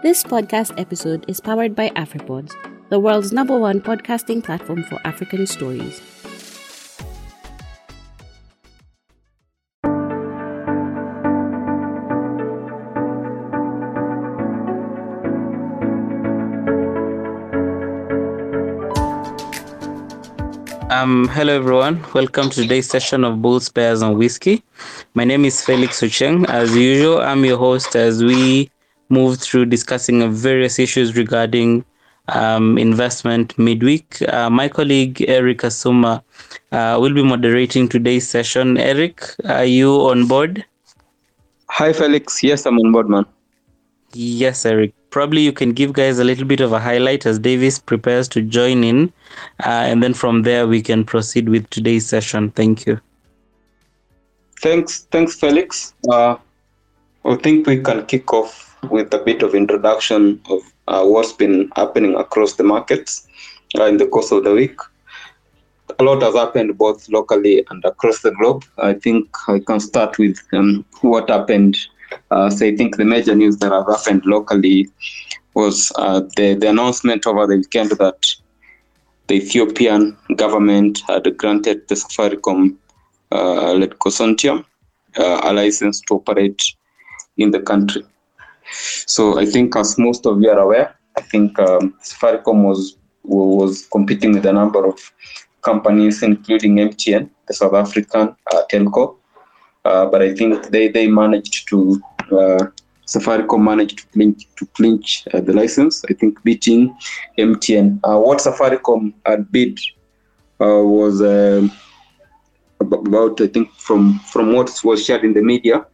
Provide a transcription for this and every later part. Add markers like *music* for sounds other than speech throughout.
This podcast episode is powered by AfriPods, the world's number one podcasting platform for African stories. Um, hello everyone. Welcome to today's session of Bulls, Bears, and Whiskey. My name is Felix Ocheng. As usual, I'm your host as we move through discussing various issues regarding um, investment midweek. Uh, my colleague Eric Asuma uh, will be moderating today's session. Eric, are you on board? Hi, Felix. Yes, I'm on board, man. Yes, Eric. Probably you can give guys a little bit of a highlight as Davis prepares to join in. Uh, and then from there, we can proceed with today's session. Thank you. Thanks, thanks, Felix. Uh, I think we can kick off with a bit of introduction of uh, what's been happening across the markets uh, in the course of the week. A lot has happened both locally and across the globe. I think I can start with um, what happened uh, so I think the major news that have happened locally was uh, the, the announcement over the weekend that the Ethiopian government had granted the Safaricom uh, led consortium uh, a license to operate in the country. So I think, as most of you are aware, I think um, Safaricom was was competing with a number of companies, including MTN, the South African uh, telco, uh, but I think they, they managed to, uh, Safaricom managed to clinch, to clinch uh, the license, I think beating MTN. Uh, what Safaricom had bid uh, was um, about, I think, from, from what was shared in the media,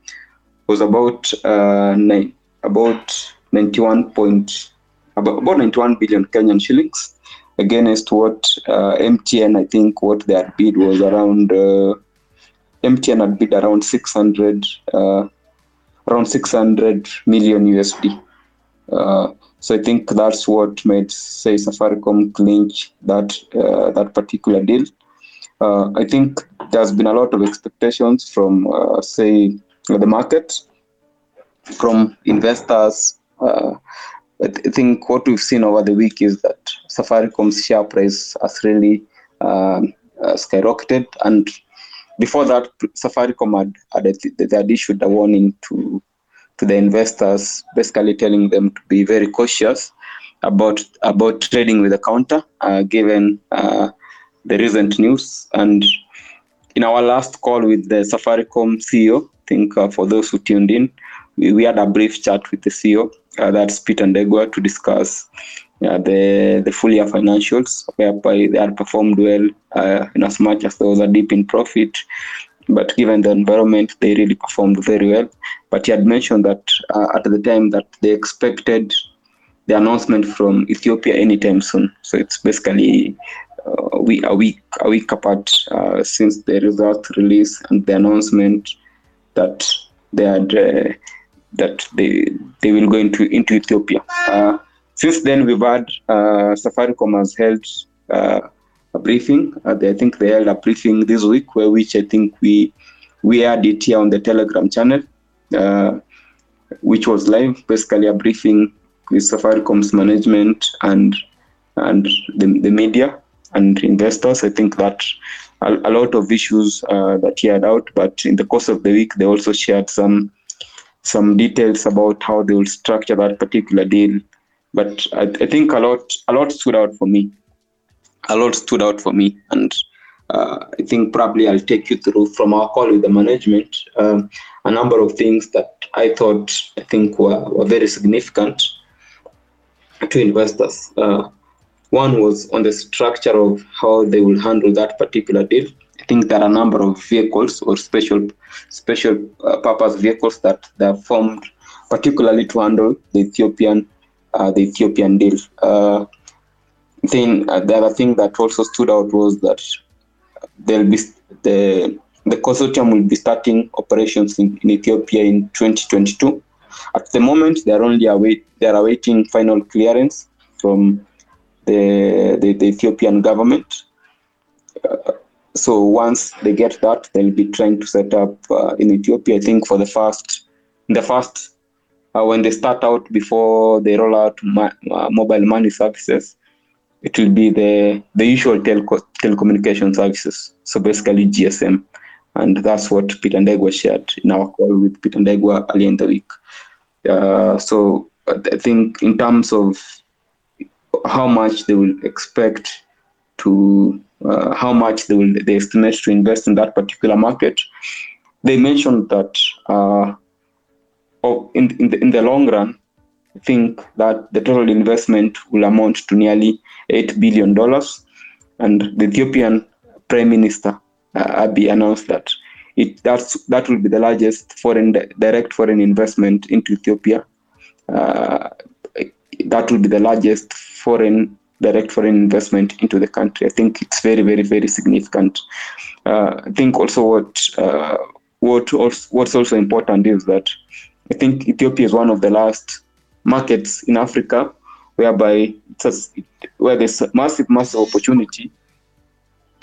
was about nine, about 91 point, about, about 91 billion Kenyan shillings against what uh, MTN, I think what their bid was around uh, MTN had bid around 600, uh, around 600 million USD. Uh, so I think that's what made say Safaricom clinch that uh, that particular deal. Uh, I think there's been a lot of expectations from say the market, from investors. Uh, I think what we've seen over the week is that Safaricom's share price has really um, skyrocketed and before that, Safaricom had, had, they had issued a warning to to the investors, basically telling them to be very cautious about about trading with the counter, uh, given uh, the recent news. And in our last call with the Safaricom CEO, I think uh, for those who tuned in, we, we had a brief chat with the CEO, uh, that's Peter Ndegwa, to discuss yeah, the the full year financials, whereby they had performed well uh, in as much as there was a dip in profit. But given the environment, they really performed very well. But he had mentioned that uh, at the time that they expected the announcement from Ethiopia anytime soon. So it's basically uh, we a week a week apart uh, since the result release and the announcement that they had uh, that they they will go into into Ethiopia. Uh, since then, we've had uh, Safaricom has held uh, a briefing. Uh, they, I think they held a briefing this week, where which I think we we had it here on the Telegram channel, uh, which was live. Basically, a briefing with Safaricom's management and and the, the media and investors. I think that a, a lot of issues uh, that he had out, but in the course of the week, they also shared some some details about how they will structure that particular deal but I, I, think a lot a lot stood out for me. A lot stood out for me, and uh, I think probably I'll take you through from our call with the management um, a number of things that I thought I think were, were very significant to investors. Uh, one was on the structure of how they will handle that particular deal. Think there are a number of vehicles or special special uh, purpose vehicles that they are formed particularly to handle the Ethiopian uh, the Ethiopian deal. Uh, then uh, the other thing that also stood out was that there'll be the the consortium will be starting operations in, in Ethiopia in 2022. At the moment, they are only await they are awaiting final clearance from the the, the Ethiopian government. Uh, so once they get that, they'll be trying to set up uh, in Ethiopia. I think for the first, the first uh, when they start out before they roll out ma- uh, mobile money services, it will be the the usual telco- telecommunication services. So basically GSM, and that's what Peter Ndegwa shared in our call with Peter Ndegwa earlier in the week. Uh, so I think in terms of how much they will expect to uh, how much they will they estimate to invest in that particular market. They mentioned that uh, oh, in in the, in the long run, I think that the total investment will amount to nearly eight billion dollars, and the Ethiopian Prime Minister uh, announced that it that's that will be the largest foreign direct foreign investment into Ethiopia. Uh, that will be the largest foreign direct foreign investment into the country. I think it's very, very, very significant. Uh, I think also what uh, what also, what's also important is that I think Ethiopia is one of the last markets in Africa whereby where there's massive, massive opportunity,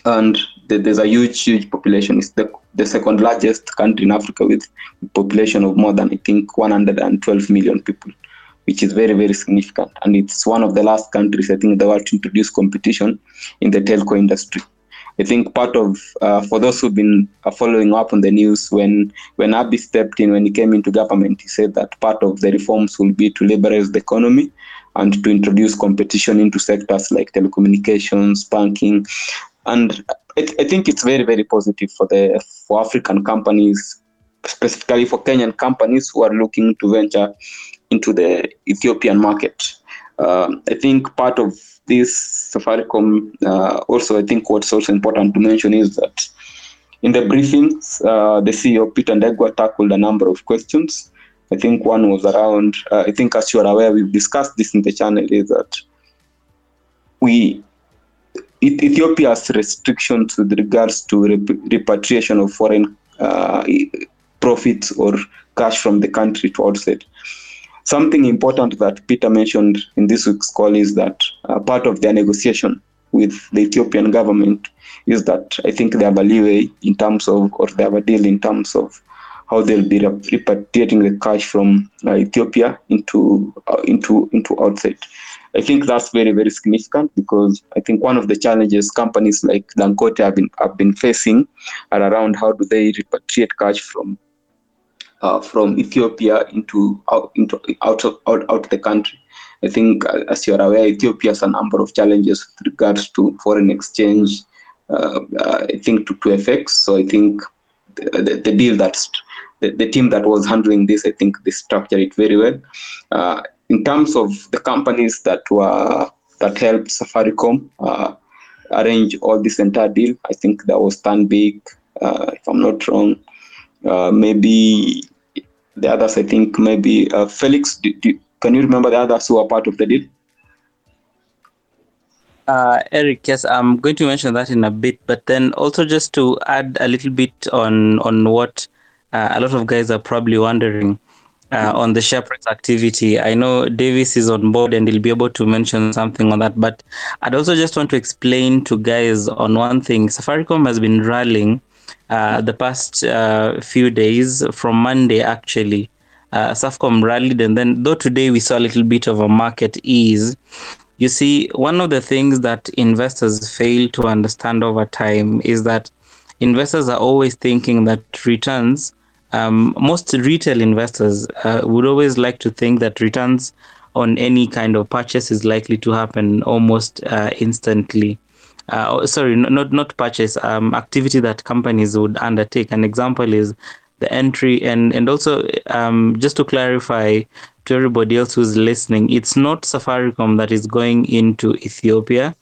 and there's a huge, huge population. It's the the second largest country in Africa with a population of more than I think 112 million people which is very, very significant. And it's one of the last countries, I think, in the world to introduce competition in the telco industry. I think part of, uh, for those who've been uh, following up on the news, when when Abiy stepped in, when he came into government, he said that part of the reforms will be to liberalize the economy and to introduce competition into sectors like telecommunications, banking, and I, I think it's very, very positive for the for African companies, specifically for Kenyan companies who are looking to venture into the Ethiopian market. Uh, I think part of this Safaricom, uh, also, I think what's also important to mention is that in the briefings, uh, the CEO Peter Ndegwa tackled a number of questions. I think one was around, uh, I think as you are aware, we've discussed this in the channel, is that we Ethiopia's restrictions with regards to rep- repatriation of foreign uh, profits or cash from the country towards outside Something important that Peter mentioned in this week's call is that uh, part of their negotiation with the Ethiopian government is that I think they have a leeway in terms of, or they have a deal in terms of how they'll be repatriating the cash from uh, Ethiopia into uh, into into outside. I think that's very very significant because I think one of the challenges companies like Dangote have been have been facing are around how do they repatriate cash from from Ethiopia into out into out of out, out the country. I think, uh, as you are aware, Ethiopia has a number of challenges with regards to foreign exchange. Uh, uh I think to, to FX. So I think the, the, the deal that's the, the, team that was handling this, I think they structured it very well. Uh, in terms of the companies that were that helped Safaricom uh, arrange all this entire deal, I think that was Stanbic, if I'm not wrong. maybe the others, I think maybe uh, Felix. Do, do, can you remember the others who are part of the deal? Uh, Eric, yes, I'm going to mention that in a bit, but then also just to add a little bit on on what uh, a lot of guys are probably wondering uh, on the share price activity. I know Davis is on board and he'll be able to mention something on that, but I'd also just want to explain to guys on one thing. Safaricom has been rallying uh, the past uh, few days from Monday actually. Uh, Safcom rallied, and then though today we saw a little bit of a market ease, you see, one of the things that investors fail to understand over time is that investors are always thinking that returns, um, most retail investors uh, would always like to think that returns on any kind of purchase is likely to happen almost uh, instantly uh, oh, sorry, not not purchase um, activity that companies would undertake. An example is the entry and and also um, just to clarify to everybody else who's listening, it's not Safaricom that is going into Ethiopia.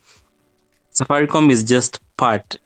Safaricom is just part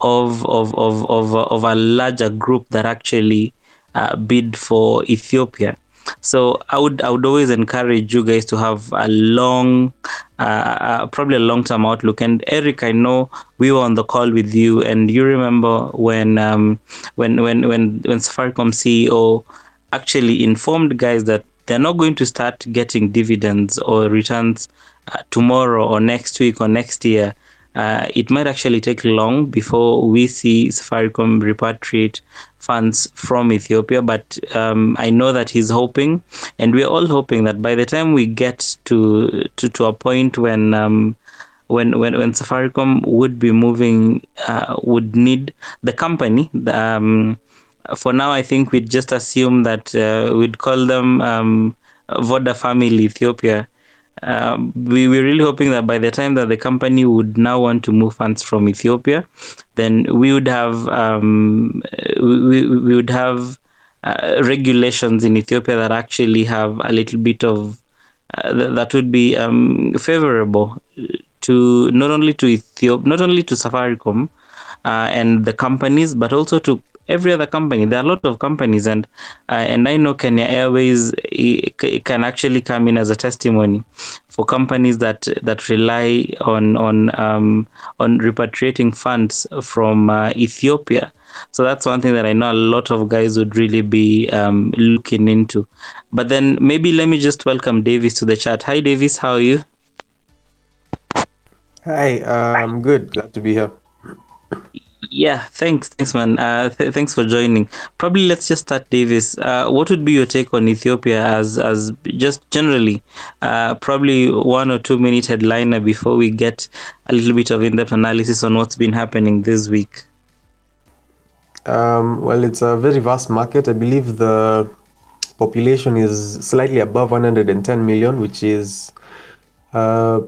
of of of of, of a larger group that actually uh, bid for Ethiopia. So I would I would always encourage you guys to have a long, uh, uh, probably a long term outlook. And Eric, I know we were on the call with you, and you remember when um, when when when when Safaricom CEO actually informed guys that they're not going to start getting dividends or returns uh, tomorrow or next week or next year. uh, it might actually take long before we see Safaricom repatriate funds from Ethiopia. But um, I know that he's hoping, and we're all hoping that by the time we get to to, to a point when um, when when when Safaricom would be moving, uh, would need the company. Um, for now, I think we'd just assume that uh, we'd call them um, Voda Family Ethiopia um, we were really hoping that by the time that the company would now want to move funds from Ethiopia, then we would have um, we, we would have uh, regulations in Ethiopia that actually have a little bit of uh, th- that would be um, favorable to not only to Ethiopia, not only to Safaricom uh, and the companies, but also to every other company. There are a lot of companies, and uh, and I know Kenya Airways can actually come in as a testimony for companies that that rely on on um, on repatriating funds from uh, Ethiopia. So that's one thing that I know a lot of guys would really be um, looking into. But then maybe let me just welcome Davis to the chat. Hi, Davis. How are you? Hi, uh, I'm good. Glad to be here. Yeah, thanks, thanks, man. Uh, th- thanks for joining. Probably let's just start, Davis. Uh, what would be your take on Ethiopia as as just generally? Uh, probably one or two minute headliner before we get a little bit of in depth analysis on what's been happening this week. Um, well, it's a very vast market. I believe the population is slightly above 110 million, which is uh,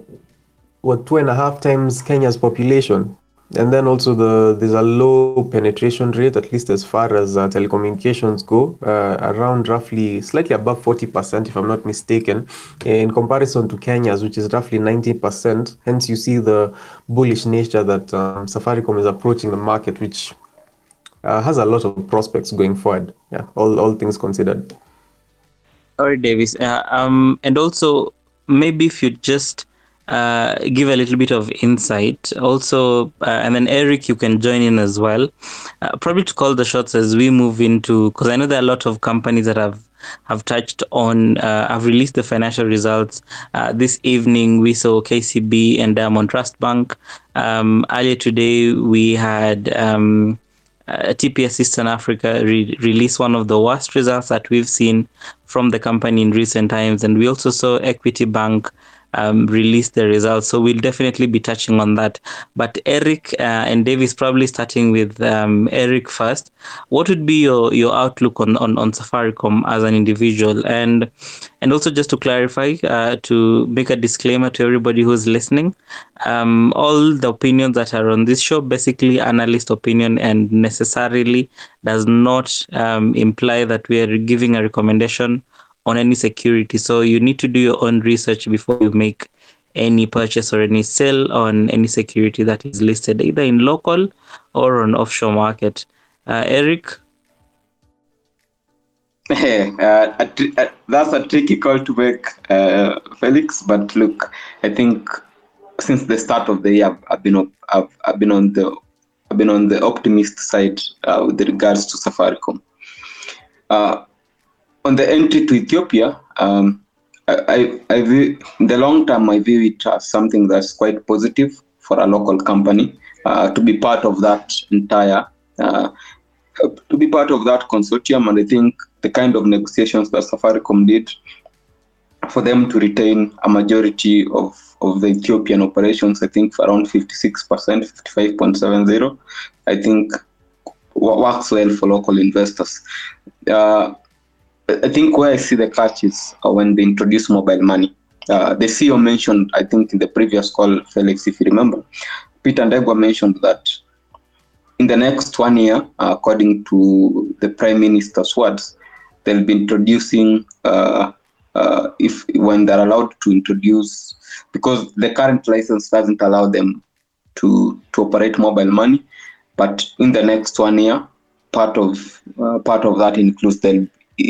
what two and a half times Kenya's population and then also the there's a low penetration rate at least as far as uh, telecommunications go uh, around roughly slightly above 40% if i'm not mistaken in comparison to kenya's which is roughly 90% hence you see the bullish nature that um, safaricom is approaching the market which uh, has a lot of prospects going forward. Yeah all, all things considered. All right davis. Uh, um, and also maybe if you just uh, give a little bit of insight. Also, uh, and then Eric, you can join in as well. Uh, probably to call the shots as we move into, because I know there are a lot of companies that have have touched on, uh, have released the financial results. Uh, this evening, we saw KCB and Diamond Trust Bank. Um, earlier today, we had. Um, uh, TPS Eastern Africa re- release one of the worst results that we've seen from the company in recent times. And we also saw Equity Bank um, release the results. So we'll definitely be touching on that. But Eric uh, and Davis, probably starting with um, Eric first. What would be your, your outlook on, on, on Safaricom as an individual? And and also just to clarify, uh, to make a disclaimer to everybody who's listening, um, all the opinions that are on this show, basically analyst opinion, and necessarily does not um, imply that we are giving a recommendation on any security. So you need to do your own research before you make any purchase or any sell on any security that is listed either in local or on offshore market. Uh, Eric. *laughs* uh, a tr- uh, that's a tricky call to make, uh, Felix. But look, I think since the start of the year, I've, I've been I've, I've been on the I've been on the optimist side uh, with regards to Safaricom. On the entry to Ethiopia, um, I, I, view, in the long term, I view it as something that's quite positive for a local company uh, to be part of that entire, uh, to be part of that consortium. And I think the kind of negotiations that Safaricom did for them to retain a majority of, of the Ethiopian operations, I think around 56%, 55.70, I think works well for local investors. Uh, I think where I see the catch is uh, when they introduce mobile money. Uh, the CEO mentioned, I think, in the previous call, Felix, if you remember, Peter Ndegwa mentioned that in the next one year, uh, according to the Prime Minister's words, they'll be introducing, uh, uh, if when they're allowed to introduce, because the current license doesn't allow them to to operate mobile money, but in the next one year, part of uh, part of that includes they'll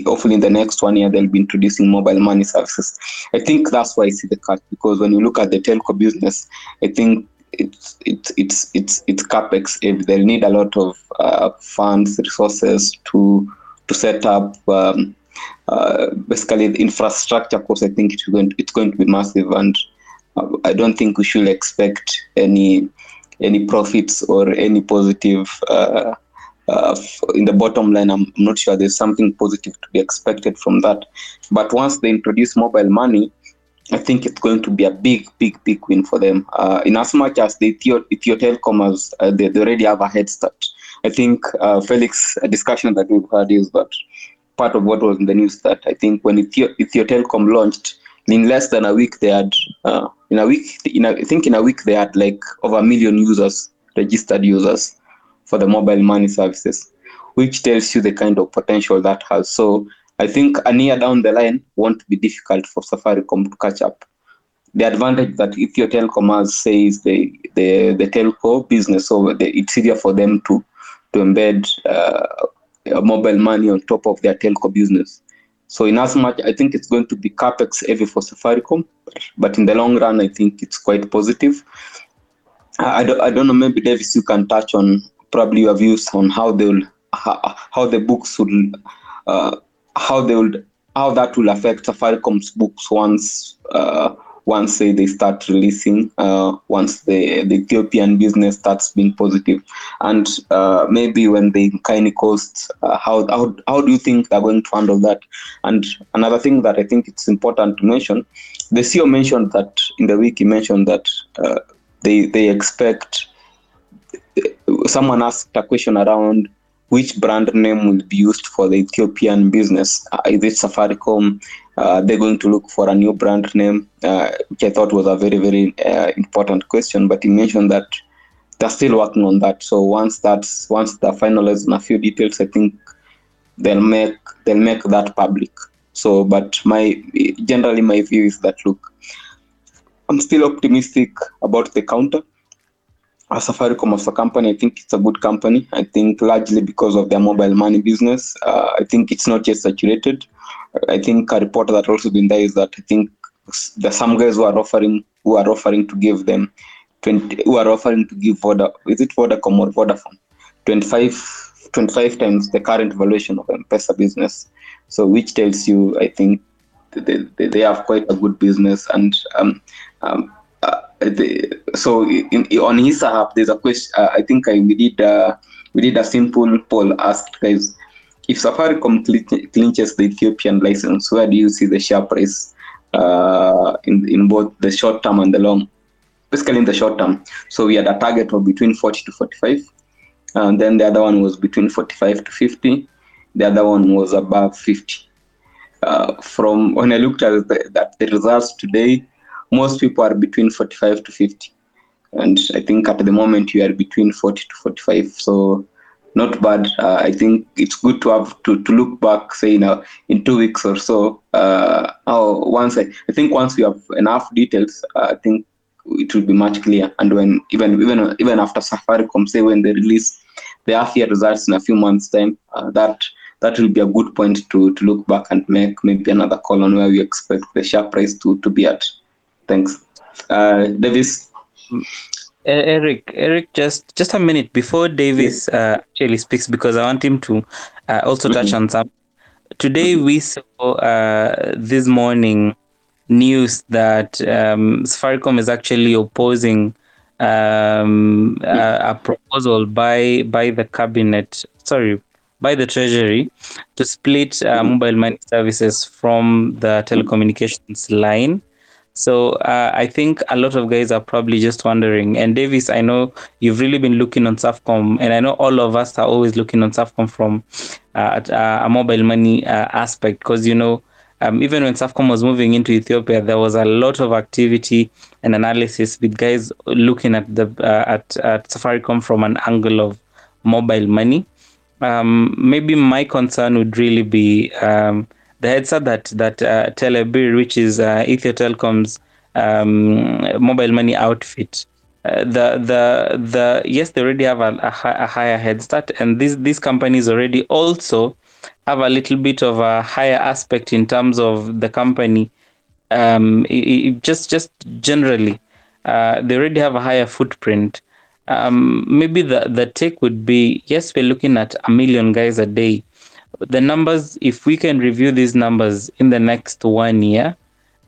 hopefully in the next one year they'll be introducing mobile money services. I think that's why I see the cut because when you look at the telco business, I think it's it's it's it's it's capex. If they'll need a lot of uh, funds, resources to to set up um, uh, basically the infrastructure. Of course, I think it's going to, it's going to be massive and. I don't think we should expect any any profits or any positive uh, uh, in the bottom line. I'm not sure there's something positive to be expected from that. But once they introduce mobile money, I think it's going to be a big, big, big win for them. Uh, in as much as the Ethio, Ethio uh, they, they, already have a head start. I think uh, Felix, a discussion that we've had is that part of what was in the news that I think when Ethio, Ethio Telecom launched, in less than a week they had uh, in a week in a, I think in a week they had like over a million users registered users for the mobile money services, which tells you the kind of potential that has. So I think a year down the line won't be difficult for Safaricom to catch up. The advantage that Ethio Telecom has says the the the telco business, so the, it's easier for them to to embed uh, mobile money on top of their telco business. So in as much, I think it's going to be capex heavy for Safaricom, but in the long run, I think it's quite positive. I don't, I don't know, maybe Davis, you can touch on probably your views on how they will, how, how the books will, uh, how they will, how that will affect Safaricom's books once uh, once say they start releasing, uh, once the, the Ethiopian business starts being positive, and uh, maybe when they kind of cost, uh, how, how how do you think they're going to handle that? And another thing that I think it's important to mention, the CEO mentioned that in the week he mentioned that uh, they they expect. Someone asked a question around which brand name will be used for the Ethiopian business. Uh, is it Safaricom? Uh, they're going to look for a new brand name, uh, which I thought was a very, very uh, important question. But he mentioned that they're still working on that. So once that's once they're finalized on a few details, I think they'll make they'll make that public. So, but my generally my view is that look, I'm still optimistic about the counter. As Safaricom as a company, I think it's a good company. I think largely because of their mobile money business. Uh, I think it's not yet saturated. I think a report that also been there is that I think there's some guys who are offering who are offering to give them 20 who are offering to give Voda is it Vodacom or Vodafone 25 25 times the current valuation of M-Pesa business. So which tells you I think they, they, they have quite a good business and um, um, they, so in, on his app there's a question uh, I think I, we did uh, we did a simple poll asked guys if Safaricom clinches the Ethiopian license, where do you see the share price uh, in, in both the short term and the long? Basically, in the short term. So we had a target of between 40 to 45. And then the other one was between 45 to 50. The other one was above 50. Uh, from when I looked at the, that the results today, most people are between 45 to 50. And I think at the moment you are between 40 to 45. So not bad. Uh, I think it's good to have to, to look back, say in, a, in two weeks or so. Uh, oh, once I, I think once we have enough details, uh, I think it will be much clearer And when even even even after Safaricom, say when they release the year results in a few months' time, uh, that that will be a good point to to look back and make maybe another call on where we expect the share price to to be at. Thanks, uh, Davis. Eric, Eric, just just a minute before Davis uh, actually speaks, because I want him to uh, also touch on some. Today we saw uh, this morning news that um, Safaricom is actually opposing um, a, a, proposal by by the cabinet, sorry, by the treasury, to split uh, mobile money services from the telecommunications line. So uh, I think a lot of guys are probably just wondering. And Davis, I know you've really been looking on Safcom, and I know all of us are always looking on Safcom from uh, uh a mobile money uh, aspect because you know. Um, even when Safcom was moving into Ethiopia, there was a lot of activity and analysis with guys looking at the uh, at, at Safaricom from an angle of mobile money. Um, maybe my concern would really be um, the headset that that uh, Telebirr, which is uh, Ethio Telecom's um, mobile money outfit, uh, the the the yes, they already have a, a, a higher head start, and these these companies already also have a little bit of a higher aspect in terms of the company. Um, it, it just just generally, uh, they already have a higher footprint. Um, maybe the the take would be yes, we're looking at a million guys a day the numbers, if we can review these numbers in the next one year,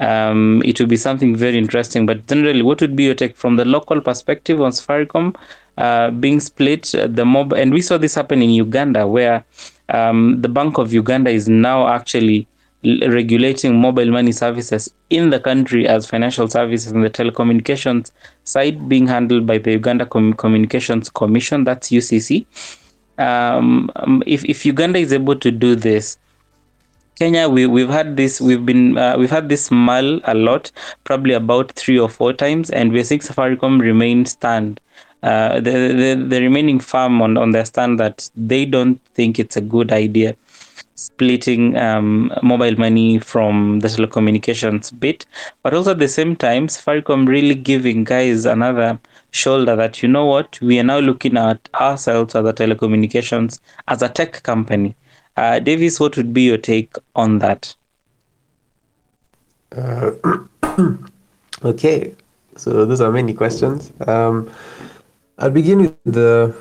um, it would be something very interesting. But generally, what would be your take from the local perspective on Safaricom uh, being split? Uh, the mob, and we saw this happen in Uganda, where um, the Bank of Uganda is now actually regulating mobile money services in the country as financial services and the telecommunications side being handled by the Uganda Com- Communications Commission, that's UCC. Um, um, if, if Uganda is able to do this, Kenya, we, we've had this, we've been, uh, we've had this mal a lot, probably about three or four times, and we're seeing Safaricom remain stand. Uh, the, the, the remaining firm on, on their stand that they don't think it's a good idea splitting um, mobile money from the telecommunications bit, but also at the same time, Safaricom really giving guys another shoulder that you know what we are now looking at ourselves as a telecommunications as a tech company uh, Davis, what would be your take on that? Uh, *clears throat* okay, so those are many questions. Um, I'll begin with the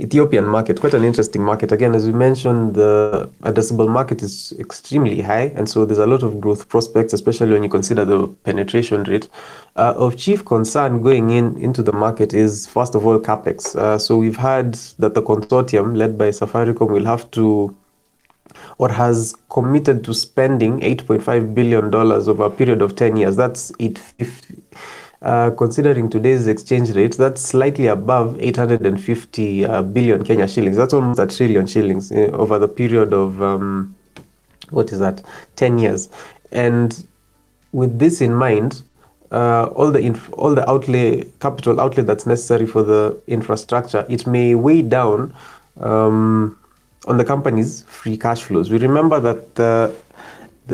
Ethiopian market, quite an interesting market. Again, as we mentioned, the addressable market is extremely high, and so there's a lot of growth prospects, especially when you consider the penetration rate. Uh, of chief concern going in into the market is first of all capex. Uh, so we've had that the consortium led by Safaricom will have to or has committed to spending $8.5 billion over a period of 10 years. That's 850. Uh, considering today's exchange rate, that's slightly above 850 uh, billion Kenya shillings. That's almost a trillion shillings uh, over the period of, um, what is that, 10 years. And with this in mind, uh, all the inf- all the outlay capital outlay that's necessary for the infrastructure, it may weigh down um, on the company's free cash flows. We remember that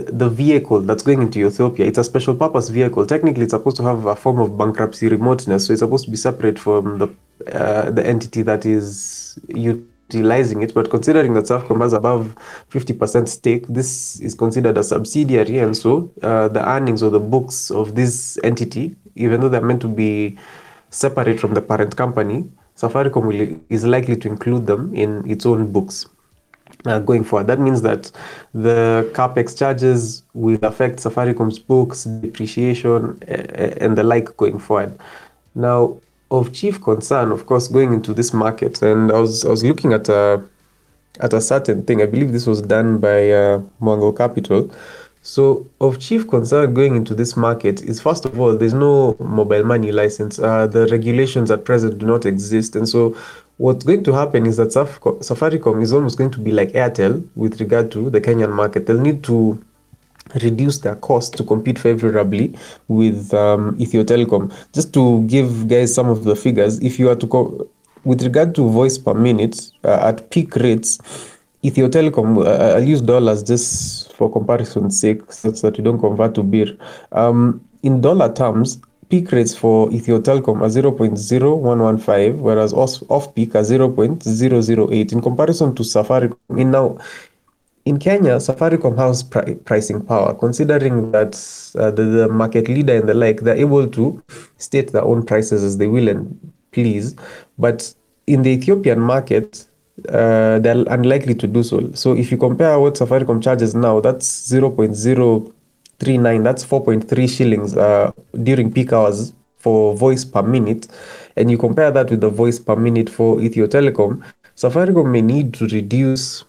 the, vehicle that's going into Ethiopia, it's a special purpose vehicle. Technically, it's supposed to have a form of bankruptcy remoteness, so it's supposed to be separate from the uh, the entity that is utilizing it. But considering that Safaricom has above 50% stake, this is considered a subsidiary, and so uh, the earnings or the books of this entity, even though they're meant to be separate from the parent company, Safaricom will, is likely to include them in its own books uh, going forward. That means that the capex charges will affect Safaricom's books, depreciation, uh, and the like going forward. Now, of chief concern, of course, going into this market, and I was I was looking at a at a certain thing. I believe this was done by uh, Capital. So, of chief concern going into this market is first of all, there's no mobile money license. Uh, the regulations at present do not exist, and so what's going to happen is that Safaricom is almost going to be like Airtel with regard to the Kenyan market. They'll need to reduce their cost to compete favorably with um, Ethio Telecom. Just to give guys some of the figures, if you are to co- with regard to voice per minute uh, at peak rates, Ethio Telecom, uh, I'll use dollars just for comparison's sake, so that you don't convert to birr. Um, in dollar terms, peak rates for Ethio Telecom are 0.0115, whereas off peak are 0.008. In comparison to Safaricom, in now in Kenya, Safaricom has pri- pricing power, considering that uh, the, the, market leader and the like, they're able to state their own prices as they will and please. But in the Ethiopian market, uh, they're unlikely to do so. So if you compare what Safaricom charges now, that's 0.0 0.39, that's 4.3 shillings uh, during peak hours for voice per minute, and you compare that with the voice per minute for Ethio Telecom, Safaricom may need to reduce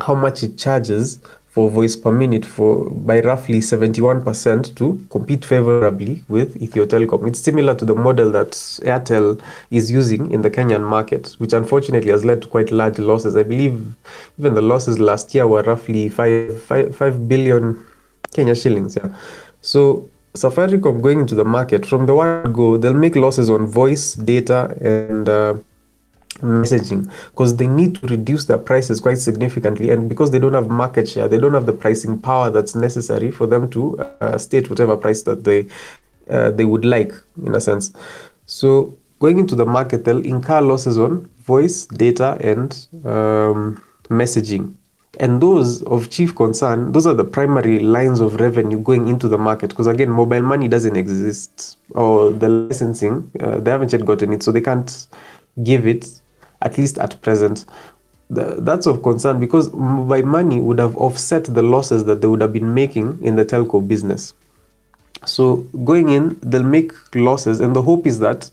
how much it charges for voice per minute for by roughly 71% to compete favorably with Ethio Telecom. It's similar to the model that Airtel is using in the Kenyan market, which unfortunately has led to quite large losses. I believe even the losses last year were roughly 5, 5, 5 billion Kenya shillings, yeah. So Safaricom going into the market from the word go, they'll make losses on voice, data, and uh, messaging because they need to reduce their prices quite significantly. And because they don't have market share, they don't have the pricing power that's necessary for them to uh, state whatever price that they uh, they would like, in a sense. So going into the market, they'll incur losses on voice, data, and um, messaging and those of chief concern those are the primary lines of revenue going into the market. Because again mobile money doesn't exist or the licensing uh, they haven't yet gotten it so they can't give it at least at present. The, that's of concern because mobile money would have offset the losses that they would have been making in the telco business. So going in, they'll make losses, and the hope is that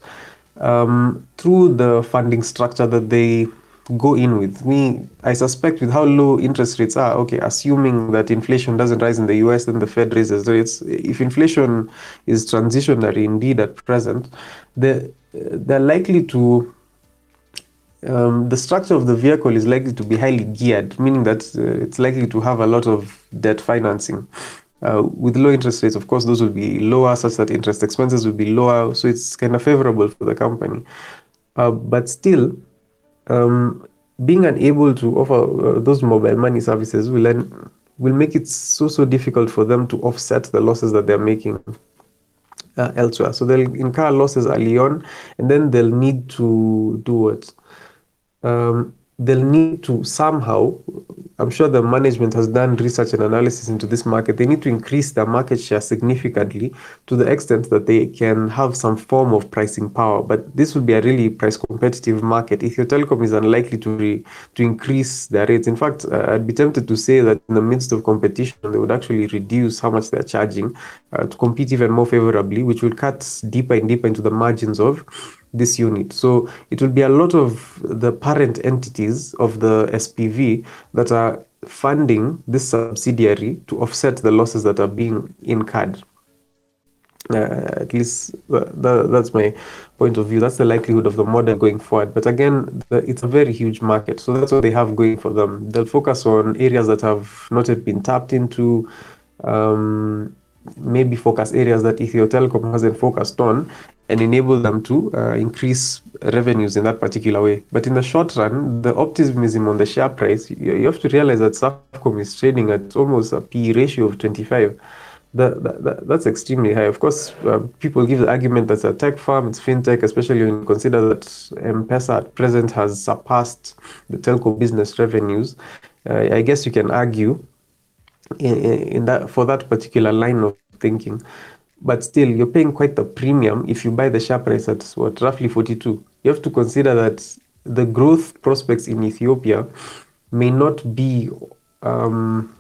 um, through the funding structure that they go in with. Me, I suspect with how low interest rates are, okay, assuming that inflation doesn't rise in the US, then the Fed raises rates. If inflation is transitionary indeed at present, they're, they're likely to. Um, the structure of the vehicle is likely to be highly geared, meaning that uh, it's likely to have a lot of debt financing. Uh, with low interest rates, of course, those will be lower, such that interest expenses will be lower. So it's kind of favorable for the company. Uh, but still, um, being unable to offer uh, those mobile money services will then, will make it so so difficult for them to offset the losses that they're making uh, elsewhere. So they'll incur losses early on, and then they'll need to do what. Um, they'll need to somehow I'm sure the management has done research and analysis into this market. They need to increase their market share significantly to the extent that they can have some form of pricing power. But this will be a really price competitive market. Ethio Telecom is unlikely to re, to increase their rates. In fact, uh, I'd be tempted to say that in the midst of competition, they would actually reduce how much they're charging uh, to compete even more favorably, which will cut deeper and deeper into the margins of this unit. So it will be a lot of the parent entities of the SPV that are funding this subsidiary to offset the losses that are being incurred. Uh, at least uh, that, that's my point of view. That's the likelihood of the model going forward. But again, the, it's a very huge market. So that's what they have going for them. They'll focus on areas that have not yet been tapped into. Um, maybe focus areas that Ethio Telecom hasn't focused on and enable them to uh, increase revenues in that particular way. But in the short run, the optimism on the share price, you, you have to realize that Safaricom is trading at almost a P ratio of 25. That, that, that's extremely high. Of course, uh, people give the argument that it's a tech firm, it's fintech, especially when you consider that M-Pesa at present has surpassed the telco business revenues. Uh, I guess you can argue in, in that for that particular line of thinking. But still you're paying quite the premium if you buy the share price at what roughly 42 you have to consider that the growth prospects in ethiopia may not be um,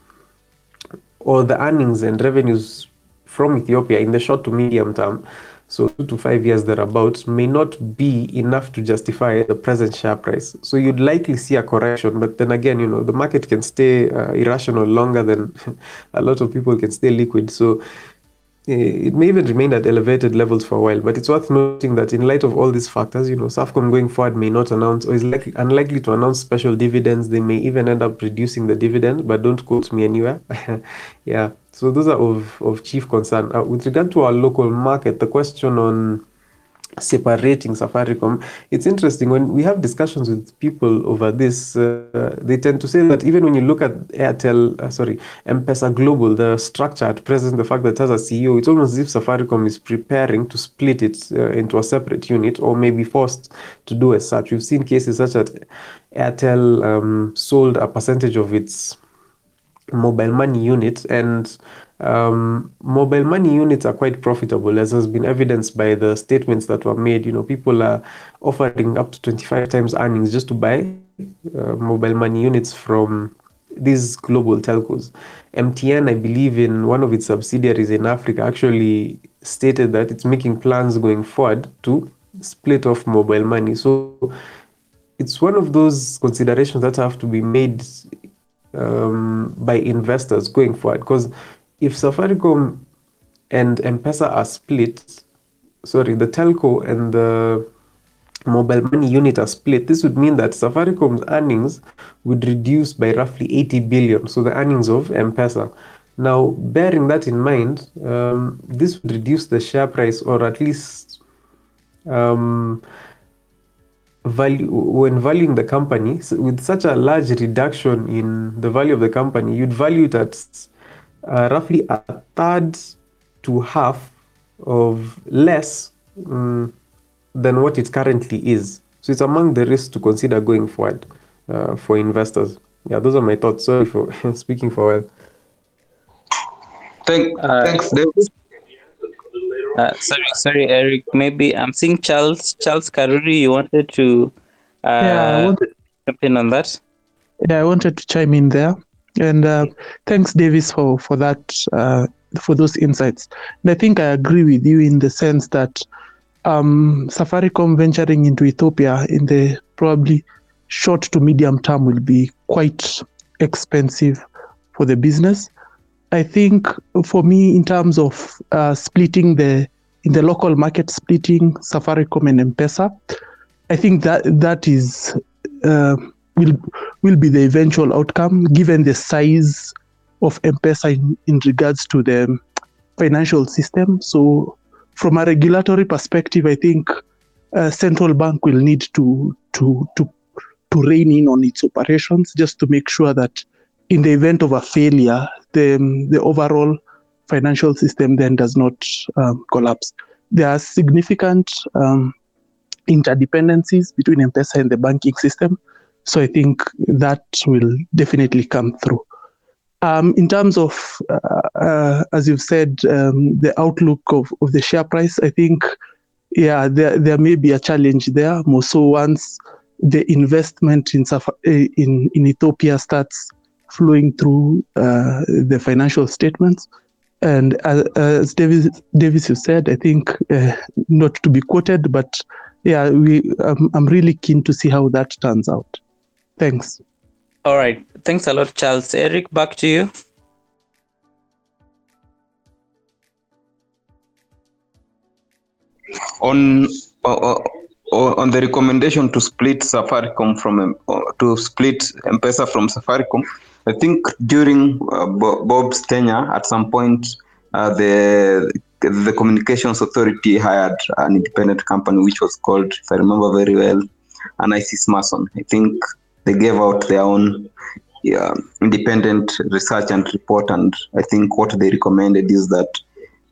or the earnings and revenues from ethiopia in the short to medium term so two to five years thereabouts may not be enough to justify the present share price so you'd likely see a correction but then again you know the market can stay uh, irrational longer than *laughs* a lot of people can stay liquid so it may even remain at elevated levels for a while, but it's worth noting that in light of all these factors, you know, Safaricom going forward may not announce or is likely, unlikely to announce special dividends. They may even end up reducing the dividend, but don't quote me anywhere. *laughs* yeah, so those are of, of chief concern. Uh, with regard to our local market, the question on separating Safaricom. It's interesting when we have discussions with people over this. Uh, they tend to say that even when you look at Airtel, uh, sorry, M-Pesa Global, the structure at present, the fact that it has a CEO, it's almost as if Safaricom is preparing to split it uh, into a separate unit, or maybe forced to do as such. We've seen cases such that Airtel um, sold a percentage of its mobile money units and um, mobile money units are quite profitable, as has been evidenced by the statements that were made. You know, people are offering up to 25 times earnings just to buy uh, mobile money units from these global telcos. MTN, I believe, in one of its subsidiaries in Africa, actually stated that it's making plans going forward to split off mobile money. So it's one of those considerations that have to be made um, by investors going forward because if Safaricom and M-Pesa are split, sorry, the telco and the mobile money unit are split, this would mean that Safaricom's earnings would reduce by roughly 80 billion, so the earnings of M-Pesa. Now, bearing that in mind, um, this would reduce the share price, or at least um, value when valuing the company. So with such a large reduction in the value of the company, you'd value it at uh, roughly a third to half of less um, than what it currently is. So it's among the risks to consider going forward uh, for investors. Yeah, those are my thoughts. Sorry for *laughs* speaking for a while. Thank, uh, thanks, David. Uh, sorry, sorry, Eric. Maybe I'm seeing Charles Charles Karuri. You wanted to uh, yeah, I wanted, jump in on that. Yeah, I wanted to chime in there. And uh, thanks, Davis, for for that uh, for those insights. And I think I agree with you in the sense that um, Safaricom venturing into Ethiopia in the probably short to medium term will be quite expensive for the business. I think for me, in terms of uh, splitting the in the local market, splitting Safaricom and M-Pesa, I think that that is uh, will will be the eventual outcome, given the size of M-Pesa in, in regards to the financial system. So, from a regulatory perspective, I think uh, central bank will need to to to to rein in on its operations just to make sure that in the event of a failure, the the overall financial system then does not um, collapse. There are significant um, interdependencies between M-Pesa and the banking system. So I think that will definitely come through. Um, in terms of, uh, uh, as you've said, um, the outlook of, of the share price, I think, yeah, there, there may be a challenge there. More so once the investment in, in, in Ethiopia starts flowing through uh, the financial statements. And as, as Davis, Davis you said, I think uh, not to be quoted, but yeah, we um, I'm really keen to see how that turns out. Thanks. All right. Thanks a lot, Charles. Eric, back to you. On uh, uh on the recommendation to split Safaricom from uh, to split M-Pesa from Safaricom, I think during uh, Bob's tenure, at some point, uh, the the communications authority hired an independent company which was called, if I remember very well, Analysys Mason. I think they gave out their own independent research and report, and I think what they recommended is that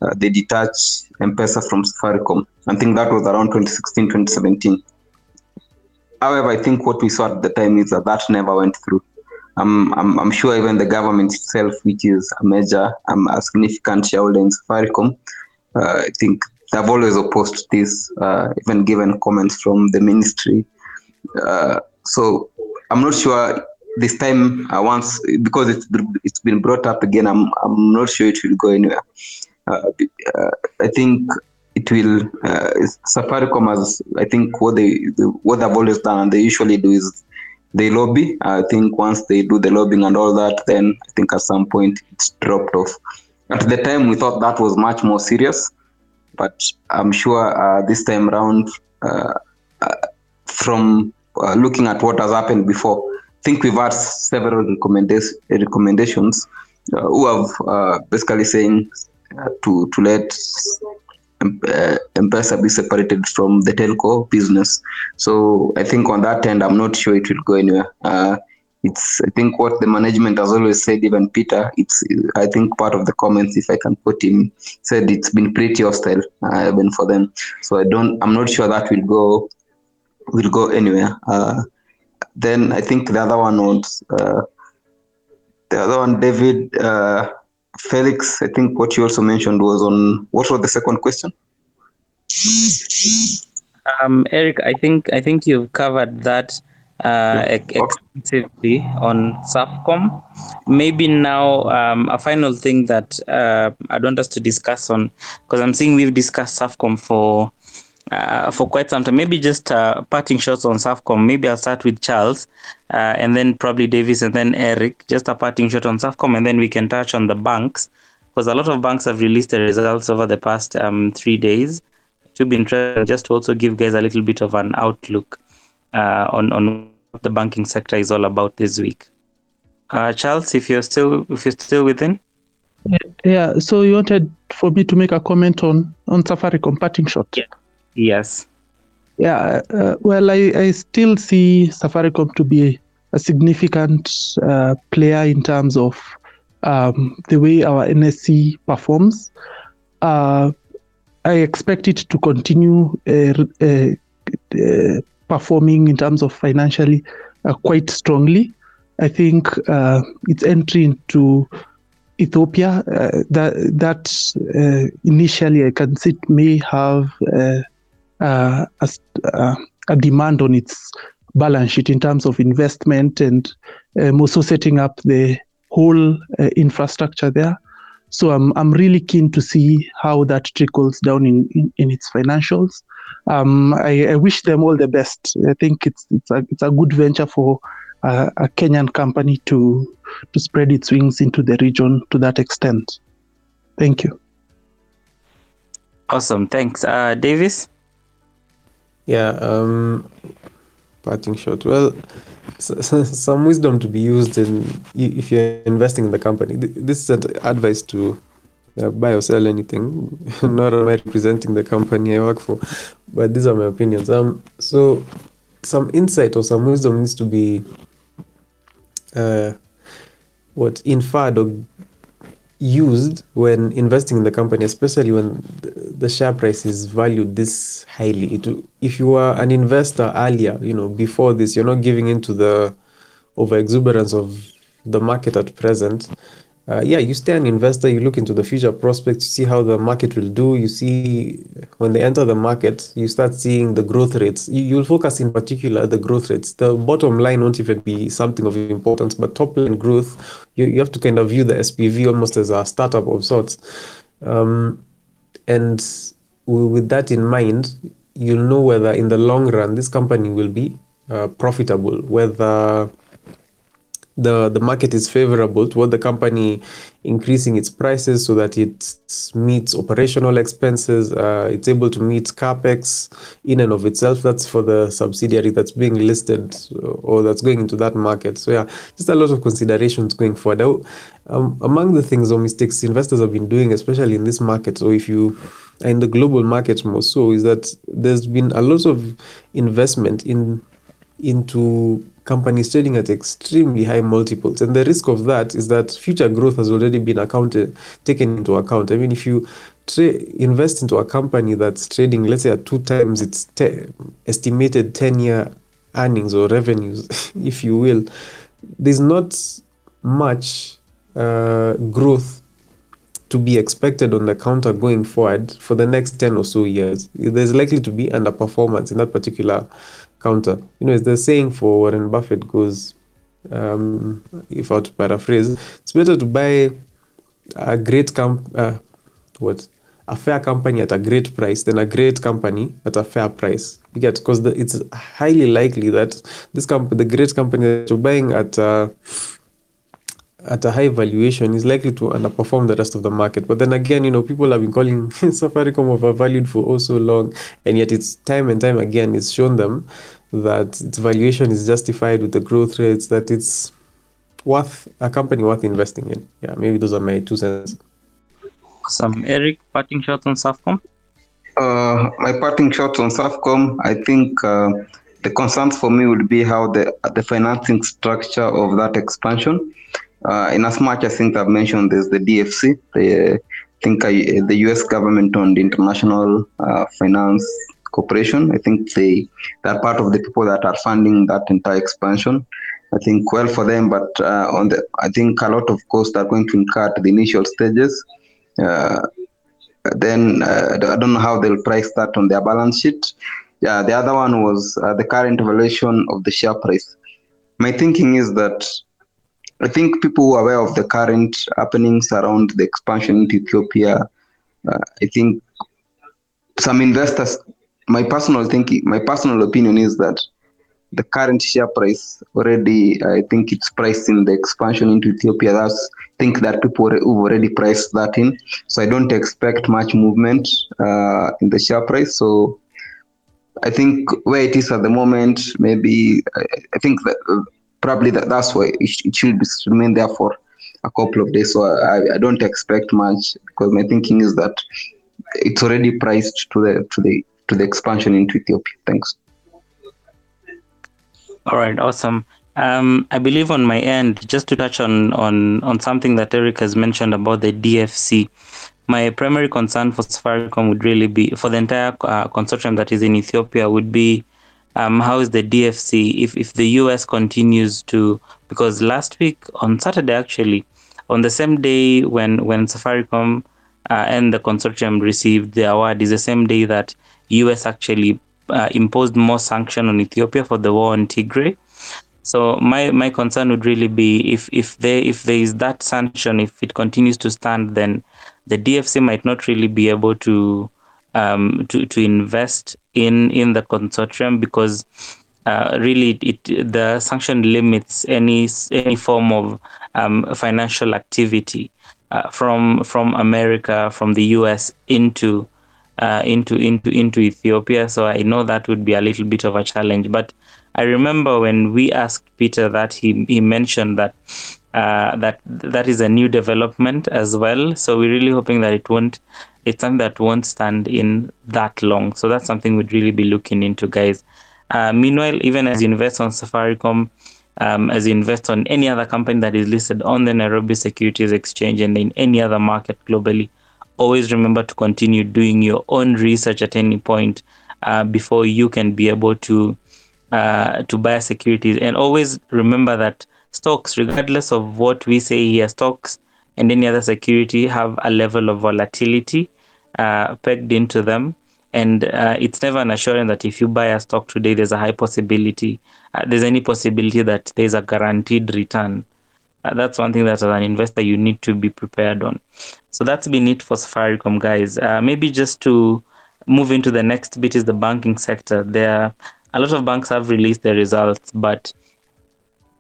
uh, they detach M-Pesa from Safaricom. I think that was around 2016, 2017. However, I think what we saw at the time is that that never went through. I'm, I'm, I'm sure even the government itself, which is a major, um, a significant shareholder in Safaricom, uh, I think they've always opposed this, uh, even given comments from the ministry. Uh, so I'm not sure this time uh, once because it's it's been brought up again. I'm I'm not sure it will go anywhere. Uh, uh, I think it will. Safaricom has I think what they what they've always done and they usually do is they lobby. I think once they do the lobbying and all that, then I think at some point it's dropped off. At the time, we thought that was much more serious, but I'm sure uh, this time around, uh, uh, from uh, looking at what has happened before, I think we've had several recommenda- recommendations uh, who have uh, basically saying to to let uh, M-Pesa be separated from the telco business. So I think on that end, I'm not sure it will go anywhere. Uh, it's I think what the management has always said, even Peter. It's I think part of the comments, if I can put him, said it's been pretty hostile, uh, even for them. So I don't, I'm not sure that will go will go anywhere. Uh, then I think the other one was uh, the other one, David. Felix, I think what you also mentioned was on what was the second question? Um, Eric, I think I think you've covered that uh, extensively on SAFCOM. Maybe now um, a final thing that uh, I don't want us to discuss on because I'm seeing we've discussed SAFCOM for uh, for quite some time. Maybe just uh, parting shots on SAFCOM. Maybe I'll start with Charles, uh, and then probably Davis, and then Eric. Just a parting shot on SAFCOM, and then we can touch on the banks because a lot of banks have released the results over the past um, three days. It would be interesting just to also give guys a little bit of an outlook uh, on on what the banking sector is all about this week. Uh, Charles, if you're still if you're still within. Yeah. So you wanted for me to make a comment on on Safaricom parting shot. Yeah. Yes. Yeah, uh, well, I, I still see Safaricom to be a significant uh, player in terms of um, the way our NSE performs. Uh, I expect it to continue uh, uh, uh, performing in terms of financially quite strongly. I think its entry into Ethiopia, that that initially I can see may have a, uh, a, demand on its balance sheet in terms of investment and um, also setting up the whole uh, infrastructure there. So I'm I'm really keen to see how that trickles down in in, in its financials. Um, I, I, wish them all the best. I think it's it's a it's a good venture for a, a Kenyan company to to spread its wings into the region to that extent. Thank you. Awesome. Thanks. Uh, Davis? Yeah. Um, parting shot. Well, some wisdom to be used in if you're investing in the company. This is advice to uh, buy or sell anything. *laughs* Not am I representing the company I work for, but these are my opinions. Um, so some insight or some wisdom needs to be uh, what inferred or used when investing in the company, especially when the share price is valued this highly. It, if you are an investor earlier, you know, before this, you're not giving into the over exuberance of the market at present uh, yeah, you stay an investor, you look into the future prospects, you see how the market will do. You see when they enter the market, you start seeing the growth rates. You, you'll focus in particular the growth rates. The bottom line won't even be something of importance, but top line growth, you, you have to kind of view the SPV almost as a startup of sorts. Um, and with that in mind, you'll know whether in the long run this company will be uh, profitable, whether the the market is favorable toward the company increasing its prices so that it meets operational expenses uh, it's able to meet capex in and of itself. That's for the subsidiary that's being listed or that's going into that market. So yeah just a lot of considerations going forward. Um, among the things or mistakes investors have been doing especially in this market so if you in the global market more so is that there's been a lot of investment in into companies trading at extremely high multiples. And the risk of that is that future growth has already been accounted, taken into account. I mean, if you tra- invest into a company that's trading, let's say, at two times its te- estimated 10 year earnings or revenues, *laughs* if you will, there's not much uh, growth to be expected on the counter going forward for the next 10 or so years. There's likely to be underperformance in that particular counter. You know, it's the saying for Warren Buffett goes, um, if I were to paraphrase, it's better to buy a great comp, uh, what, a fair company at a great price than a great company at a fair price. You get because it's highly likely that this company, the great company that you're buying at. Uh, at a high valuation is likely to underperform the rest of the market. But then again, you know, people have been calling *laughs* Safaricom overvalued for oh so long, and yet it's time and time again it's shown them that its valuation is justified with the growth rates, that it's worth a company worth investing in. Yeah, maybe those are my two cents. Some Eric parting shots on Safcom. Uh, my parting shots on Safcom, I think uh, the concerns for me would be how the the financing structure of that expansion uh, in as much as I think I've mentioned there's the DFC, the, I think I, the US government owned international uh, finance corporation. I think they they're part of the people that are funding that entire expansion. I think well for them, but uh, on the I think a lot of costs are going to incur at the initial stages. Uh, then uh, I don't know how they'll price that on their balance sheet. Yeah, the other one was uh, the current valuation of the share price. My thinking is that I think people who are aware of the current happenings around the expansion into Ethiopia, uh, I think some investors, my personal thinking, my personal opinion is that the current share price already, I think it's priced in the expansion into Ethiopia. That's I think that people who've already priced that in. So I don't expect much movement uh, in the share price. So I think where it is at the moment, maybe I, I think that probably that, that's why it, it should remain there for a couple of days. So I, I don't expect much because my thinking is that it's already priced to the to the to the expansion into Ethiopia. Thanks. All right, awesome. Um, I believe on my end, just to touch on on on something that Eric has mentioned about the DFC. My primary concern for Safaricom would really be for the entire uh, consortium that is in Ethiopia would be um, how is the DFC if, if the US continues to because last week on Saturday actually on the same day when when Safaricom uh, and the consortium received the award is the same day that US actually uh, imposed more sanction on Ethiopia for the war on Tigray. So my my concern would really be if if there if there is that sanction, if it continues to stand, then the DFC might not really be able to um, to to invest in in the consortium because uh, really it, the sanction limits any any form of um, financial activity uh, from from America from the US into uh, into into into Ethiopia. So I know that would be a little bit of a challenge. But I remember when we asked Peter that he he mentioned that uh, that that is a new development as well. So we're really hoping that it won't it's something that won't stand in that long. So that's something we'd really be looking into, guys. Uh, meanwhile, even as you invest on Safaricom, um, as you invest on any other company that is listed on the Nairobi Securities Exchange and in any other market globally, always remember to continue doing your own research at any point uh, before you can be able to uh, to buy securities. And always remember that stocks, regardless of what we say here, stocks and any other security have a level of volatility uh, pegged into them. And uh, it's never an assurance that if you buy a stock today, there's a high possibility, uh, there's any possibility that there's a guaranteed return. Uh, that's one thing that as an investor you need to be prepared on. So that's been it for Safaricom, guys. Uh, maybe just to move into the next bit is the banking sector. There, a lot of banks have released their results, but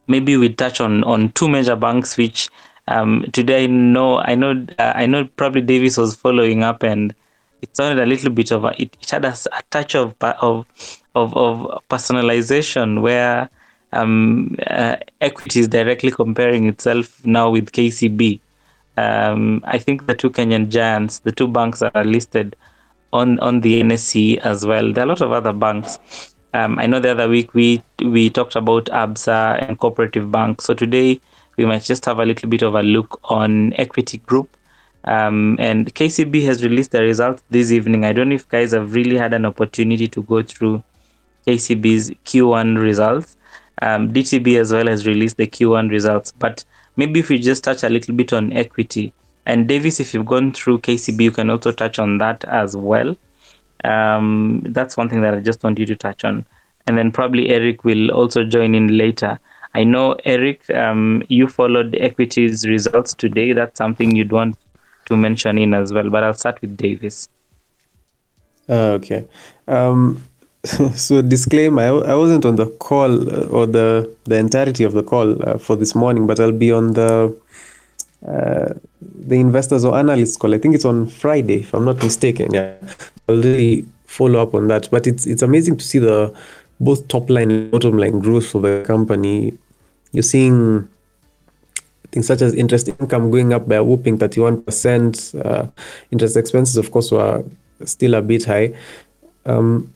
maybe we touch on on two major banks which um, today I know I know uh, I know probably Davis was following up and it sounded a little bit of a, it, it had a, a, touch of of of, of personalization where um, uh, equity is directly comparing itself now with KCB. Um, I think the two Kenyan giants, the two banks that are listed on on the NSE as well. There are a lot of other banks. Um, I know the other week we we talked about ABSA and Cooperative Bank. So today we might just have a little bit of a look on Equity Group. Um, and KCB has released the results this evening. I don't know if guys have really had an opportunity to go through KCB's Q1 results. Um, DTB as well has released the Q1 results, but maybe if we just touch a little bit on equity. And Davis, if you've gone through KCB, you can also touch on that as well. Um, that's one thing that I just want you to touch on. And then probably Eric will also join in later I know, Eric, um, you followed equities results today. That's something you'd want to mention in as well, but I'll start with Davis. Uh, okay. Um, *laughs* so disclaimer, I, I wasn't on the call uh, or the, the entirety of the call uh, for this morning, but I'll be on the uh, the investors or analysts call. I think it's on Friday, if I'm not mistaken. Yeah, I'll really follow up on that. But it's it's amazing to see the both top line and bottom line growth for the company you're seeing things such as interest income going up by a whooping 31%. Uh, interest expenses, of course, were still a bit high. Um,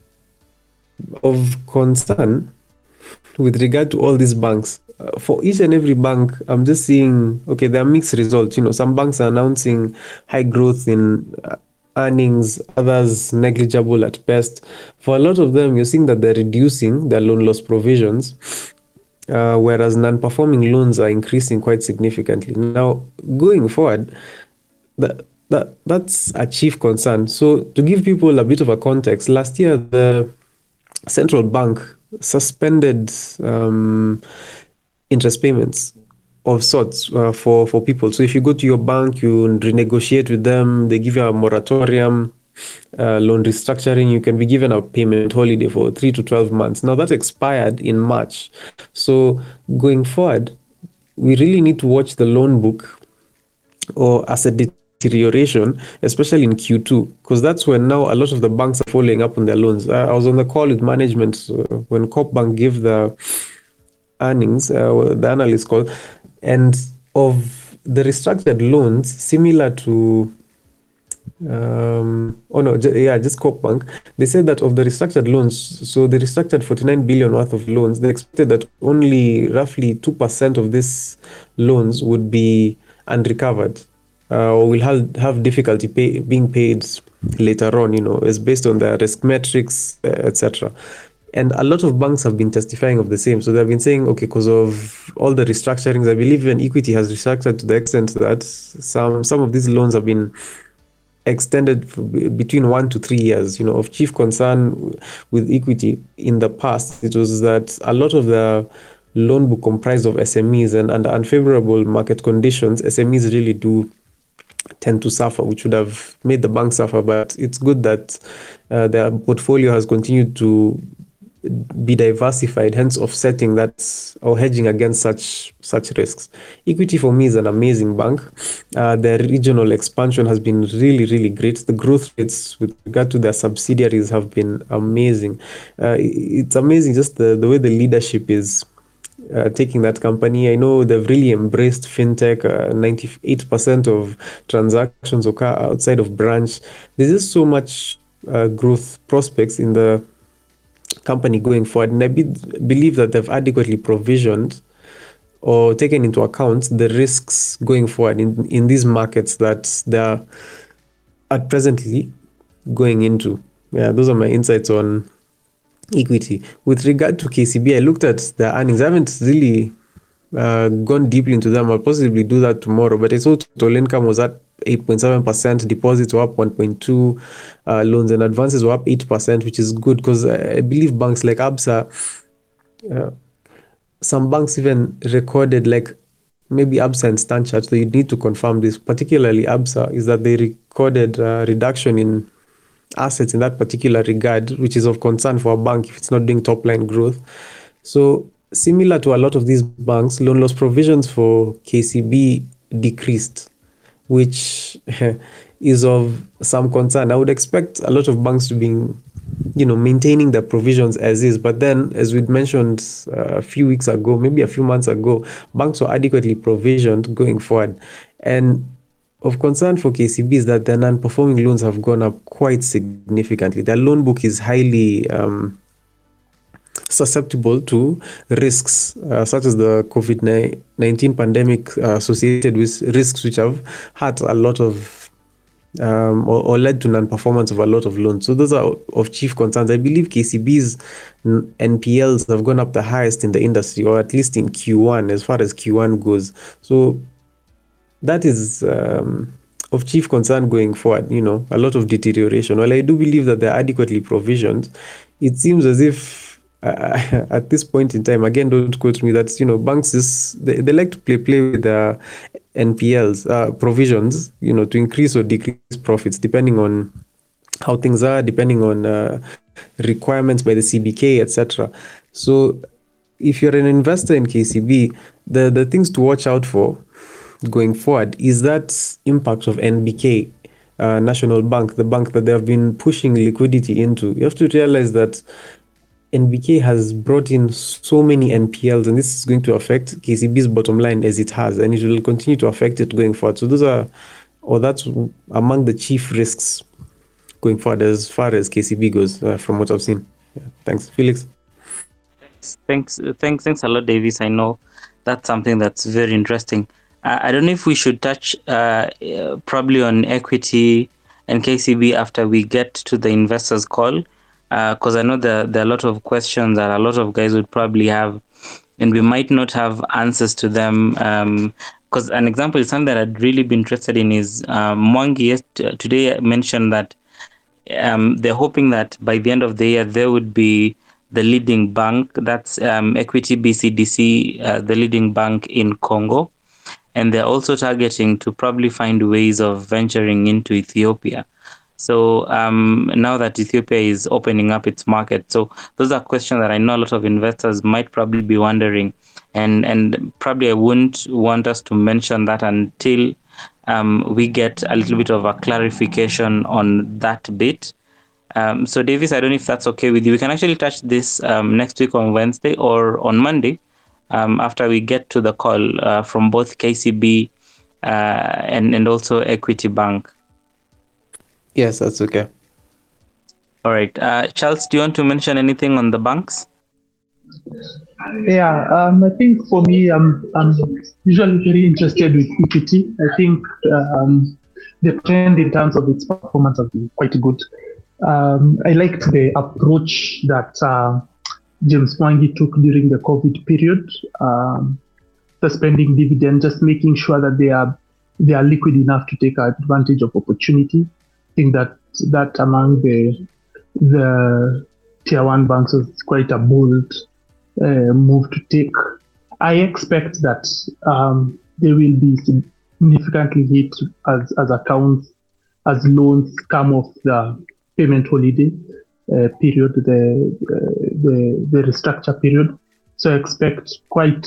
of concern with regard to all these banks, uh, for each and every bank, I'm just seeing, okay, there are mixed results. You know, some banks are announcing high growth in uh, earnings, others negligible at best. For a lot of them, you're seeing that they're reducing their loan loss provisions uh, whereas non-performing loans are increasing quite significantly. Now, going forward, that, that that's a chief concern. So, to give people a bit of a context, last year the central bank suspended um, interest payments of sorts uh, for for people. So, if you go to your bank, you renegotiate with them, they give you a moratorium uh, loan restructuring, you can be given a payment holiday for three to 12 months. Now that expired in March. So going forward, we really need to watch the loan book or asset deterioration, especially in Q2, because that's when now a lot of the banks are following up on their loans. I was on the call with management uh, when Coop Bank gave the earnings, uh, the analyst call, and of the restructured loans, similar to um, oh no, yeah, just Coop Bank. They said that of the restructured loans, so they restructured 49 billion worth of loans. They expected that only roughly 2% of these loans would be unrecovered uh, or will have, have difficulty pay, being paid later on, you know, is based on the risk metrics, uh, etc. And a lot of banks have been testifying of the same. So they've been saying, okay, because of all the restructurings, I believe even equity has restructured to the extent that some some of these loans have been extended between one to three years. You know, of chief concern with equity in the past, it was that a lot of the loan book comprised of SMEs and under unfavorable market conditions, SMEs really do tend to suffer, which would have made the bank suffer. But it's good that uh, their portfolio has continued to be diversified, hence offsetting that or hedging against such such risks. Equity for me is an amazing bank. Uh, their regional expansion has been really, really great. The growth rates with regard to their subsidiaries have been amazing. Uh, it's amazing just the, the way the leadership is uh, taking that company. I know they've really embraced fintech. Uh, 98% of transactions occur outside of branch. There's just so much uh, growth prospects in the company going forward. And I be, believe that they've adequately provisioned or taken into account the risks going forward in, in these markets that they're at presently going into. Yeah, those are my insights on equity. With regard to KCB, I looked at the earnings. I haven't really uh, gone deeply into them. I'll possibly do that tomorrow. But I saw total income was at 8.7%, deposits were up 1.2, uh, loans and advances were up 8%, which is good because I believe banks like ABSA, uh, some banks even recorded like maybe ABSA and StanChart, so you need to confirm this, particularly ABSA, is that they recorded a reduction in assets in that particular regard, which is of concern for a bank if it's not doing top line growth. So similar to a lot of these banks, loan loss provisions for KCB decreased, which *laughs* is of some concern. I would expect a lot of banks to be, you know, maintaining their provisions as is. But then, as we'd mentioned uh, a few weeks ago, maybe a few months ago, banks were adequately provisioned going forward. And of concern for KCB is that their non-performing loans have gone up quite significantly. Their loan book is highly um, susceptible to risks uh, such as the COVID 19 pandemic uh, associated with risks which have had a lot of um, or, or, led to non-performance of a lot of loans. So those are of chief concerns. I believe KCB's NPLs have gone up the highest in the industry, or at least in Q1 as far as Q1 goes. So that is um, of chief concern going forward. You know, a lot of deterioration. Well, I do believe that they're adequately provisioned. It seems as if uh, *laughs* at this point in time, again, don't quote me. That you know, banks is they, they like to play play with their NPLs uh, provisions. You know, to increase or decrease profits depending on how things are, depending on uh, requirements by the CBK, etc. So, if you're an investor in KCB, the the things to watch out for going forward is that impact of NBK, uh, National Bank, the bank that they have been pushing liquidity into. You have to realize that NBK has brought in so many NPLs, and this is going to affect KCB's bottom line as it has, and it will continue to affect it going forward. So those are, or that's among the chief risks going forward as far as KCB goes, uh, from what I've seen. Yeah. Thanks, Felix. Thanks, thanks, thanks a lot, Davis. I know that's something that's very interesting. I don't know if we should touch uh, probably on equity and KCB after we get to the investors call, because uh, I know there, there are a lot of questions that a lot of guys would probably have, and we might not have answers to them. Because um, an example is something that I'd really be interested in is um, Mwangi today mentioned that um, they're hoping that by the end of the year there would be the leading bank, that's um, Equity BCDC, uh, the leading bank in Congo and they're also targeting to probably find ways of venturing into Ethiopia. So um, now that Ethiopia is opening up its market, so those are questions that I know a lot of investors might probably be wondering, and and probably I wouldn't want us to mention that until um, we get a little bit of a clarification on that bit. Um, so Davis, I don't know if that's okay with you. We can actually touch this um, next week on Wednesday or on Monday um, after we get to the call uh, from both KCB uh, and, and also Equity Bank. Yes, that's okay. All right. Uh, Charles, do you want to mention anything on the banks? Yeah, um, I think for me, I'm, I'm usually very interested with equity. I think um, the trend in terms of its performance has been quite good. Um, I liked the approach that uh, James Mwangi took during the COVID period, um, suspending dividend, just making sure that they are they are liquid enough to take advantage of opportunity. Think that that among the the tier one banks is quite a bold uh, move to take I expect that um, they will be significantly hit as, as accounts, as loans come off the payment holiday uh, period, the, the, the restructure period. So I expect quite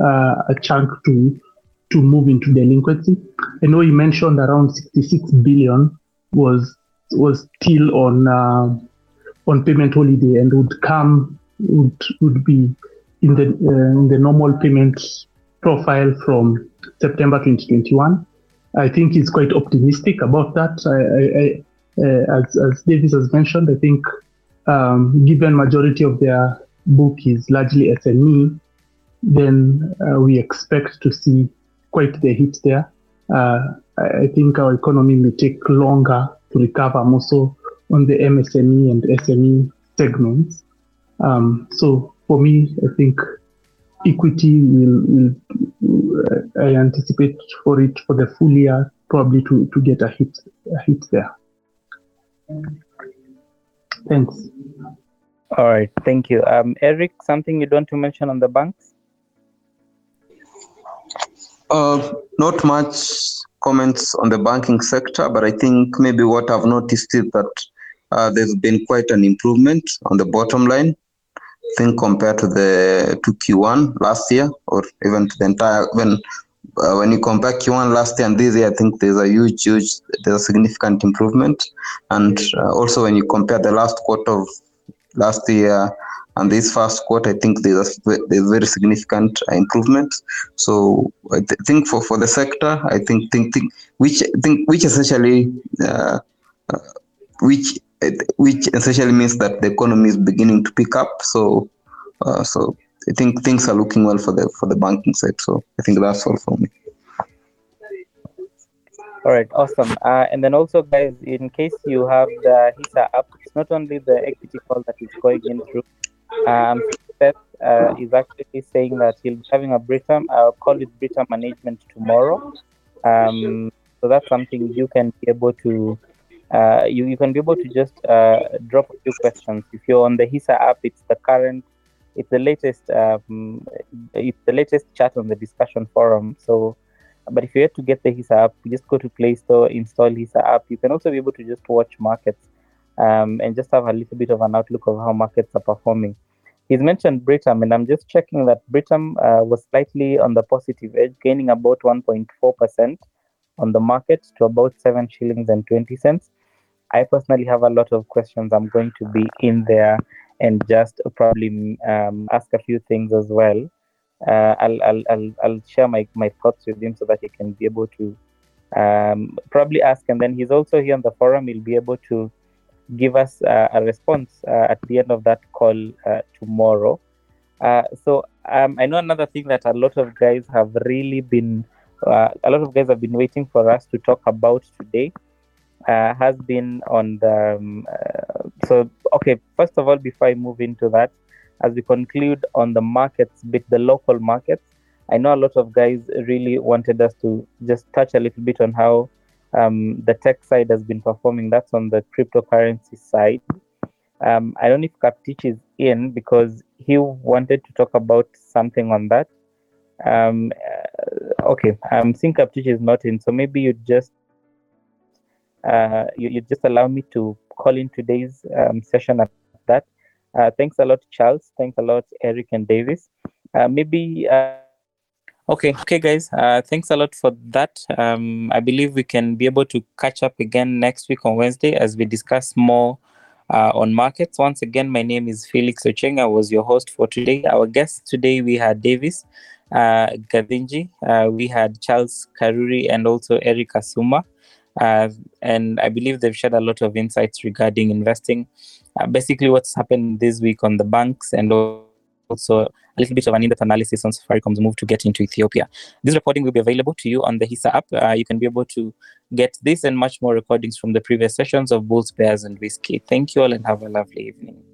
uh, a chunk to to move into delinquency. I know you mentioned around 66 billion was was still on uh, on payment holiday and would come would would be in the uh, in the normal payment profile from September 2021. I think he's quite optimistic about that. I, I, I uh, as, as Davis has mentioned, I think um, given majority of their book is largely SME, then uh, we expect to see quite the hit there. Uh, I think our economy may take longer to recover, more so on the MSME and SME segments. Um, so for me, I think equity will, will uh, I anticipate for it for the full year probably to, to get a hit a hit there. Thanks. All right, thank you. Um, Eric, something you want to mention on the banks? Uh, not much comments on the banking sector, but I think maybe what I've noticed is that uh, there's been quite an improvement on the bottom line. I think compared to the to Q1 last year, or even to the entire when uh, when you compare Q1 last year and this year, I think there's a huge, huge, there's a significant improvement. And uh, also when you compare the last quarter of last year and this first quarter, I think there's there's very significant improvement. So I th- think for, for the sector, I think think, think which think which essentially uh, uh, which which essentially means that the economy is beginning to pick up. So uh, so I think things are looking well for the for the banking side. So I think that's all for me. All right, awesome. Uh, and then also, guys, in case you have the HISA app, it's not only the equity call that is going in through. Um, Seth uh, is actually saying that he'll be having a Britam. I'll call it Britam management tomorrow. Um, so that's something you can be able to. Uh, you, you can be able to just uh, drop a few questions. If you're on the HISA app, it's the current it's the latest um, it's the latest chat on the discussion forum. So, but if you had to get the HISA app, just go to Play Store, install HISA app. You can also be able to just watch markets um, and just have a little bit of an outlook of how markets are performing. He's mentioned Britam, and I'm just checking that Britam uh, was slightly on the positive edge, gaining about 1.4% on the market to about 7 shillings and 20 cents. I personally have a lot of questions. I'm going to be in there and just probably um, ask a few things as well. Uh, I'll, I'll, I'll, I'll share my, my thoughts with him so that he can be able to um, probably ask. And then he's also here on the forum. He'll be able to give us uh, a response uh, at the end of that call uh, tomorrow. So um, I know another thing that a lot of guys have really been, uh, a lot of guys have been waiting for us to talk about today uh, has been on the. Um, uh, so, okay, first of all, before I move into that, as we conclude on the markets, bit the local markets, I know a lot of guys really wanted us to just touch a little bit on how um, the tech side has been performing. That's on the cryptocurrency side. Um, I don't know if Kaptich is in because he wanted to talk about something on that. Um, uh, okay, I'm seeing Kaptich is not in, so maybe you just uh, you, just allow me to call in today's um, session at that. Uh, thanks a lot, Charles. Thanks a lot, Eric and Davis. Uh, maybe. Okay, okay, guys. Uh, thanks a lot for that. Um, I believe we can be able to catch up again next week on Wednesday as we discuss more uh, on markets. Once again, my name is Felix Ocheng. I was your host for today. Our guests today we had Davis uh, Gavinji, uh, we had Charles Karuri, and also Eric Asuma. Uh, and I believe they've shared a lot of insights regarding investing. Uh, basically, what's happened this week on the banks and also a little bit of an in-depth analysis on Safaricom's move to get into Ethiopia. This recording will be available to you on the HISA app. Uh, you can be able to get this and much more recordings from the previous sessions of Bulls, Bears, and Whiskey. Thank you all and have a lovely evening.